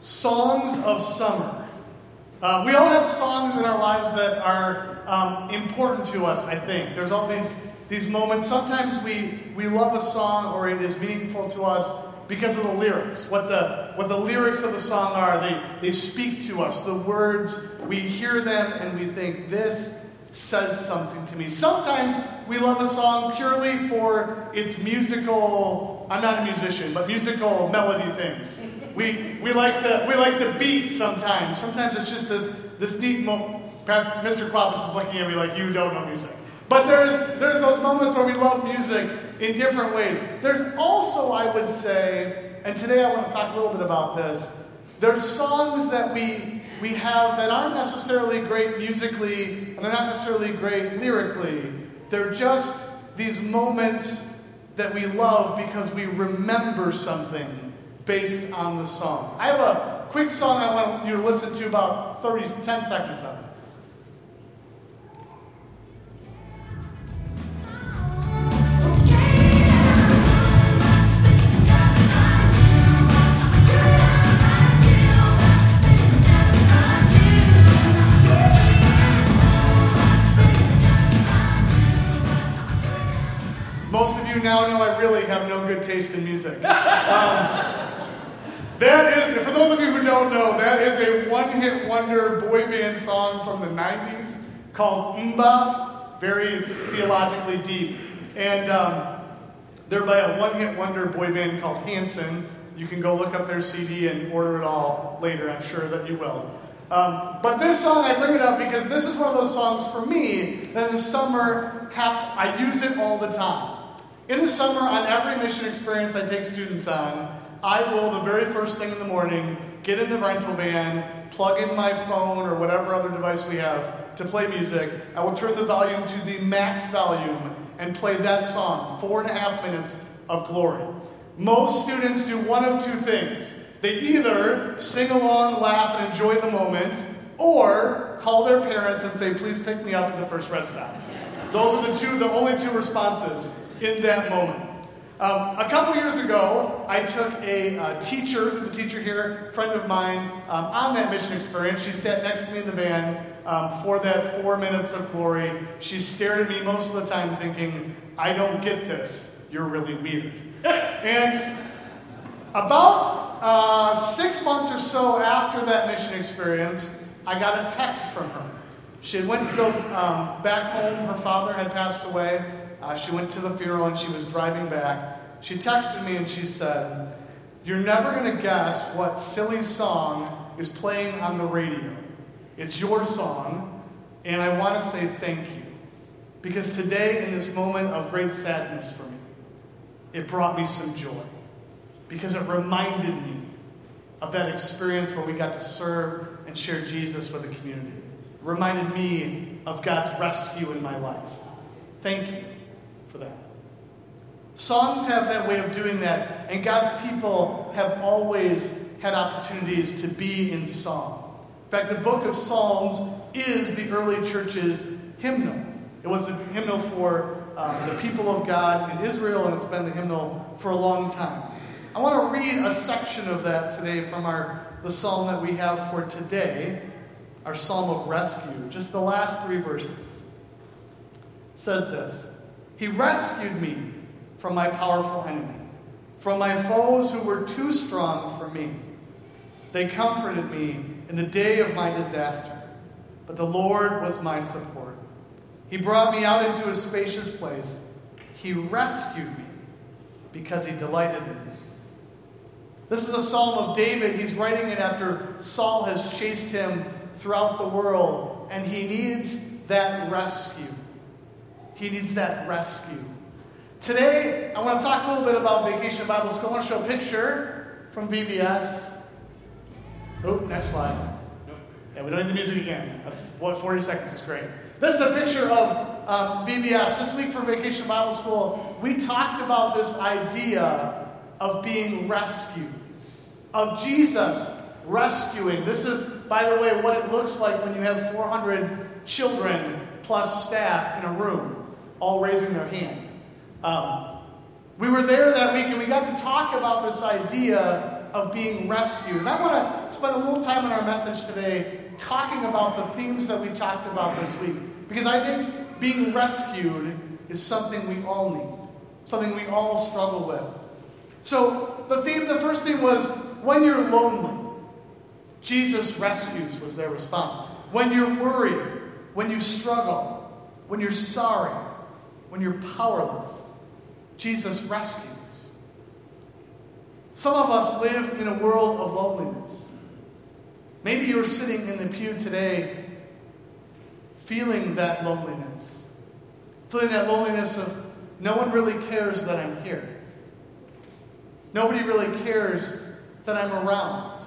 Songs of Summer. Uh, we all have songs in our lives that are um, important to us, I think. There's all these, these moments. Sometimes we, we love a song or it is meaningful to us because of the lyrics. What the, what the lyrics of the song are, they, they speak to us. The words, we hear them and we think, this says something to me. Sometimes we love a song purely for its musical, I'm not a musician, but musical melody things. We, we, like the, we like the beat sometimes. Sometimes it's just this, this neat moment. Mr. Quappus is looking at me like, you don't know music. But there's, there's those moments where we love music in different ways. There's also, I would say, and today I want to talk a little bit about this, there's songs that we, we have that aren't necessarily great musically, and they're not necessarily great lyrically. They're just these moments that we love because we remember something based on the song. I have a quick song I want you to listen to about 30, 10 seconds of. Most now know I really have no good taste in music. Um, that is, for those of you who don't know, that is a one hit wonder boy band song from the 90s called MMMBop, very theologically deep. And um, they're by a one hit wonder boy band called Hanson. You can go look up their CD and order it all later, I'm sure that you will. Um, but this song, I bring it up because this is one of those songs for me that in the summer, I use it all the time. In the summer, on every mission experience I take students on, I will, the very first thing in the morning, get in the rental van, plug in my phone or whatever other device we have to play music. I will turn the volume to the max volume and play that song, four and a half minutes of glory. Most students do one of two things. They either sing along, laugh, and enjoy the moment, or call their parents and say, please pick me up at the first rest stop. Those are the two, the only two responses in that moment. Um, a couple years ago, I took a uh, teacher, who's a teacher here, friend of mine, um, on that mission experience. She sat next to me in the van um, for that four minutes of glory. She stared at me most of the time, thinking, I don't get this. You're really weird. and about uh, six months or so after that mission experience, I got a text from her. She went to go um, back home. Her father had passed away. Uh, she went to the funeral and she was driving back. She texted me and she said, You're never going to guess what silly song is playing on the radio. It's your song, and I want to say thank you. Because today, in this moment of great sadness for me, it brought me some joy. Because it reminded me of that experience where we got to serve and share Jesus with the community. It reminded me of God's rescue in my life. Thank you for that. Songs have that way of doing that, and God's people have always had opportunities to be in song. In fact, the book of Psalms is the early church's hymnal. It was a hymnal for uh, the people of God in Israel, and it's been the hymnal for a long time. I want to read a section of that today from our the psalm that we have for today, our psalm of rescue. Just the last three verses. It says this. He rescued me from my powerful enemy, from my foes who were too strong for me. They comforted me in the day of my disaster, but the Lord was my support. He brought me out into a spacious place. He rescued me because he delighted in me. This is a psalm of David. He's writing it after Saul has chased him throughout the world, and he needs that rescue. He needs that rescue. Today, I want to talk a little bit about Vacation Bible School. I want to show a picture from VBS. Oh, next slide. Yeah, we don't need the music again. That's what 40 seconds is great. This is a picture of um, VBS. This week for Vacation Bible School, we talked about this idea of being rescued, of Jesus rescuing. This is, by the way, what it looks like when you have 400 children plus staff in a room all raising their hand. Um, we were there that week and we got to talk about this idea of being rescued. And I want to spend a little time in our message today talking about the themes that we talked about this week. Because I think being rescued is something we all need, something we all struggle with. So the theme, the first theme was when you're lonely, Jesus rescues was their response. When you're worried, when you struggle, when you're sorry, when you're powerless, Jesus rescues. Some of us live in a world of loneliness. Maybe you're sitting in the pew today feeling that loneliness, feeling that loneliness of no one really cares that I'm here. Nobody really cares that I'm around.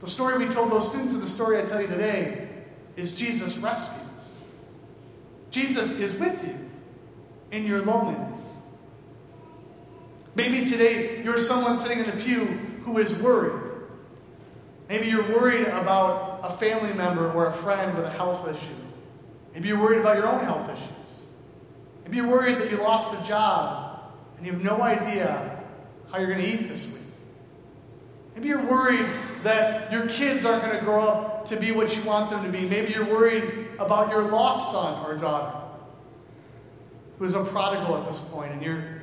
The story we told those students and the story I tell you today is Jesus rescues. Jesus is with you in your loneliness. Maybe today you're someone sitting in the pew who is worried. Maybe you're worried about a family member or a friend with a health issue. Maybe you're worried about your own health issues. Maybe you're worried that you lost a job and you have no idea how you're going to eat this week. Maybe you're worried that your kids aren't going to grow up to be what you want them to be. Maybe you're worried about your lost son or daughter who is a prodigal at this point and you're,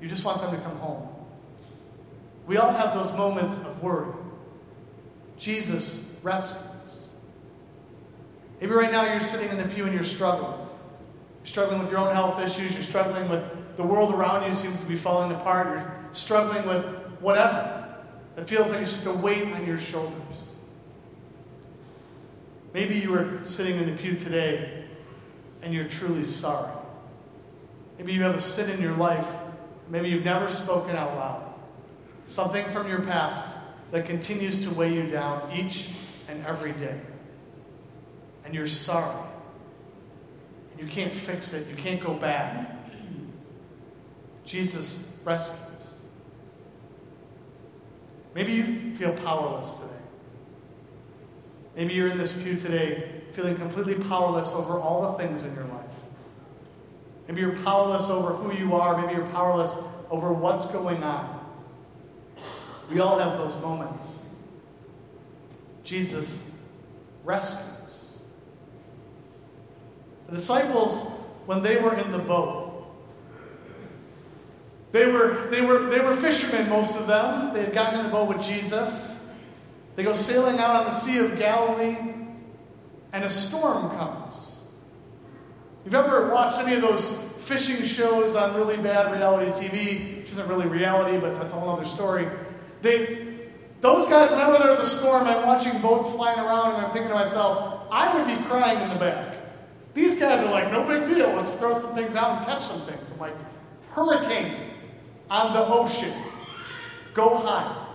you just want them to come home. We all have those moments of worry. Jesus rescues. Maybe right now you're sitting in the pew and you're struggling. You're struggling with your own health issues. You're struggling with the world around you seems to be falling apart. You're struggling with whatever. It feels like it's just a weight on your shoulders. Maybe you are sitting in the pew today and you're truly sorry. Maybe you have a sin in your life. Maybe you've never spoken out loud. Something from your past that continues to weigh you down each and every day. And you're sorry. And you can't fix it. You can't go back. Jesus rescues. Maybe you feel powerless today. Maybe you're in this pew today feeling completely powerless over all the things in your life. Maybe you're powerless over who you are. Maybe you're powerless over what's going on. We all have those moments. Jesus rescues. The disciples, when they were in the boat, they were, they, were, they were fishermen, most of them. They had gotten in the boat with Jesus. They go sailing out on the Sea of Galilee, and a storm comes. You've ever watched any of those fishing shows on really bad reality TV, which isn't really reality, but that's a whole other story. They, those guys, whenever there's a storm, I'm watching boats flying around, and I'm thinking to myself, I would be crying in the back. These guys are like, no big deal. Let's throw some things out and catch some things. I'm like, hurricane on the ocean. Go high.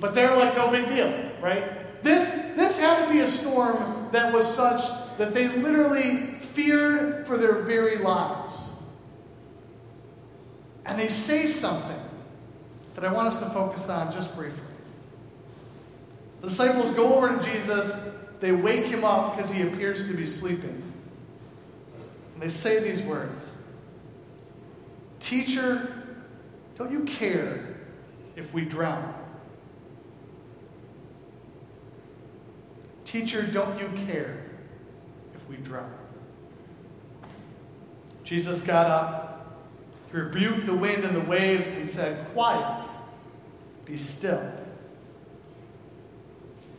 But they're like, no big deal, right? This, this had to be a storm that was such that they literally feared for their very lives. And they say something that I want us to focus on just briefly. The disciples go over to Jesus, they wake him up because he appears to be sleeping. And they say these words Teacher, don't you care if we drown? Teacher, don't you care if we drown? Jesus got up, he rebuked the wind and the waves, and said, Quiet, be still.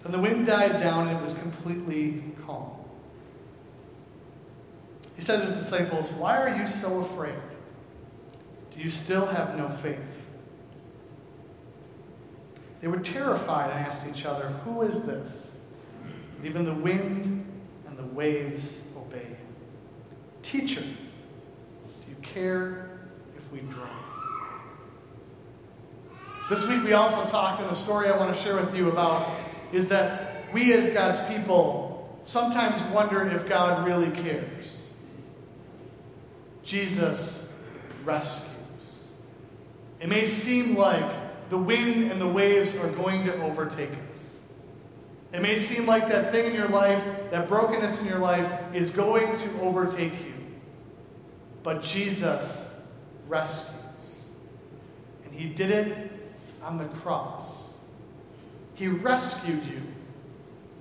Then the wind died down and it was completely calm. He said to his disciples, Why are you so afraid? Do you still have no faith? They were terrified and asked each other, Who is this? And even the wind and the waves obey him. Teacher, do you care if we drown? This week we also talked, and the story I want to share with you about is that we as God's people sometimes wonder if God really cares. Jesus rescues. It may seem like the wind and the waves are going to overtake us. It may seem like that thing in your life, that brokenness in your life, is going to overtake you. But Jesus rescues. And He did it on the cross. He rescued you.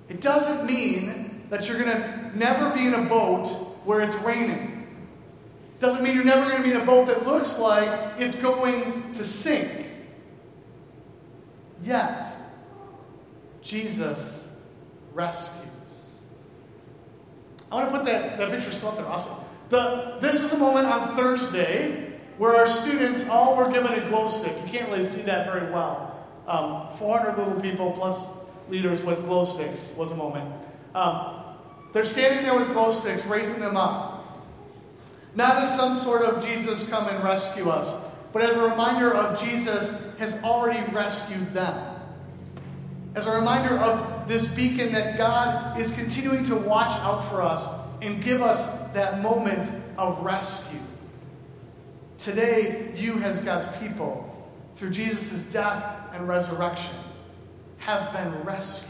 It doesn't mean that you're going to never be in a boat where it's raining. Doesn't mean you're never going to be in a boat that looks like it's going to sink. Yet, Jesus rescues. I want to put that, that picture still up there also. The, this is a moment on Thursday where our students all were given a glow stick. You can't really see that very well. Um, 400 little people plus leaders with glow sticks was a moment. Um, they're standing there with glow sticks, raising them up. Not as some sort of Jesus come and rescue us, but as a reminder of Jesus has already rescued them. As a reminder of this beacon that God is continuing to watch out for us and give us that moment of rescue. Today, you, as God's people, through Jesus' death and resurrection, have been rescued.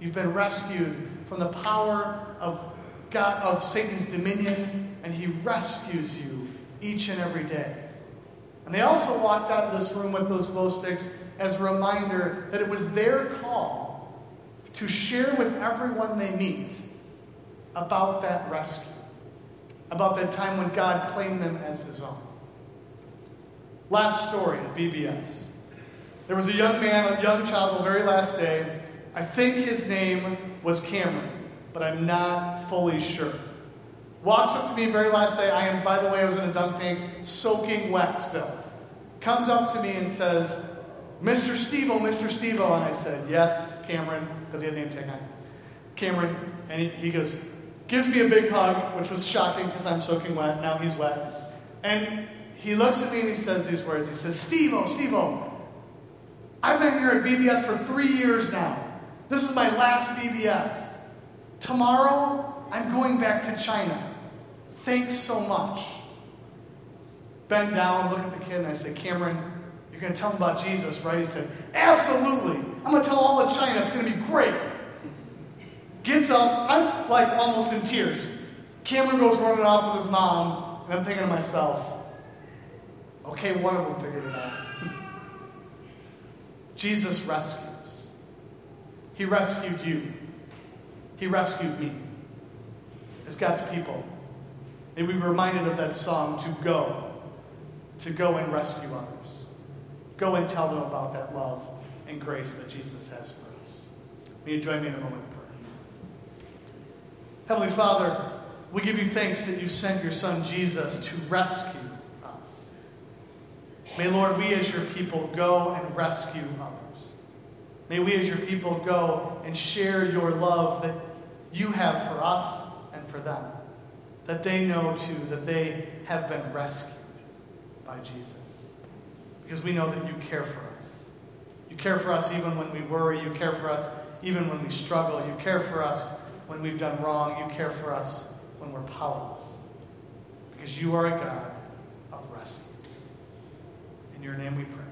You've been rescued from the power of God of Satan's dominion, and he rescues you each and every day. And they also walked out of this room with those glow sticks as a reminder that it was their call to share with everyone they meet about that rescue, about that time when God claimed them as his own. Last story at VBS. There was a young man, a young child, the very last day. I think his name was Cameron, but I'm not fully sure. Walks up to me very last day. I am, by the way, I was in a dunk tank, soaking wet still. Comes up to me and says, Mr. Stevo, Mr. Stevo. And I said, Yes, Cameron, because he had a name tag on. Cameron, and he, he goes, gives me a big hug, which was shocking because I'm soaking wet. Now he's wet. And he looks at me and he says these words. He says, Stevo, Stevo, I've been here at VBS for three years now. This is my last VBS. Tomorrow, I'm going back to China. Thanks so much. Bend down, look at the kid, and I say, Cameron, you're going to tell him about Jesus, right? He said, Absolutely. I'm going to tell all of China. It's going to be great. Gets up. I'm like almost in tears. Cameron goes running off with his mom, and I'm thinking to myself, okay, one of them figured it out. Jesus rescues. He rescued you. He rescued me. As God's people, may we be reminded of that song to go, to go and rescue others. Go and tell them about that love and grace that Jesus has for us. May you join me in a moment of prayer. Heavenly Father, we give you thanks that you sent your Son Jesus to rescue us. May, Lord, we as your people go and rescue others. May we as your people go and share your love that you have for us and for them. That they know too that they have been rescued by Jesus. Because we know that you care for us. You care for us even when we worry. You care for us even when we struggle. You care for us when we've done wrong. You care for us when we're powerless. Because you are a God of rescue. In your name we pray.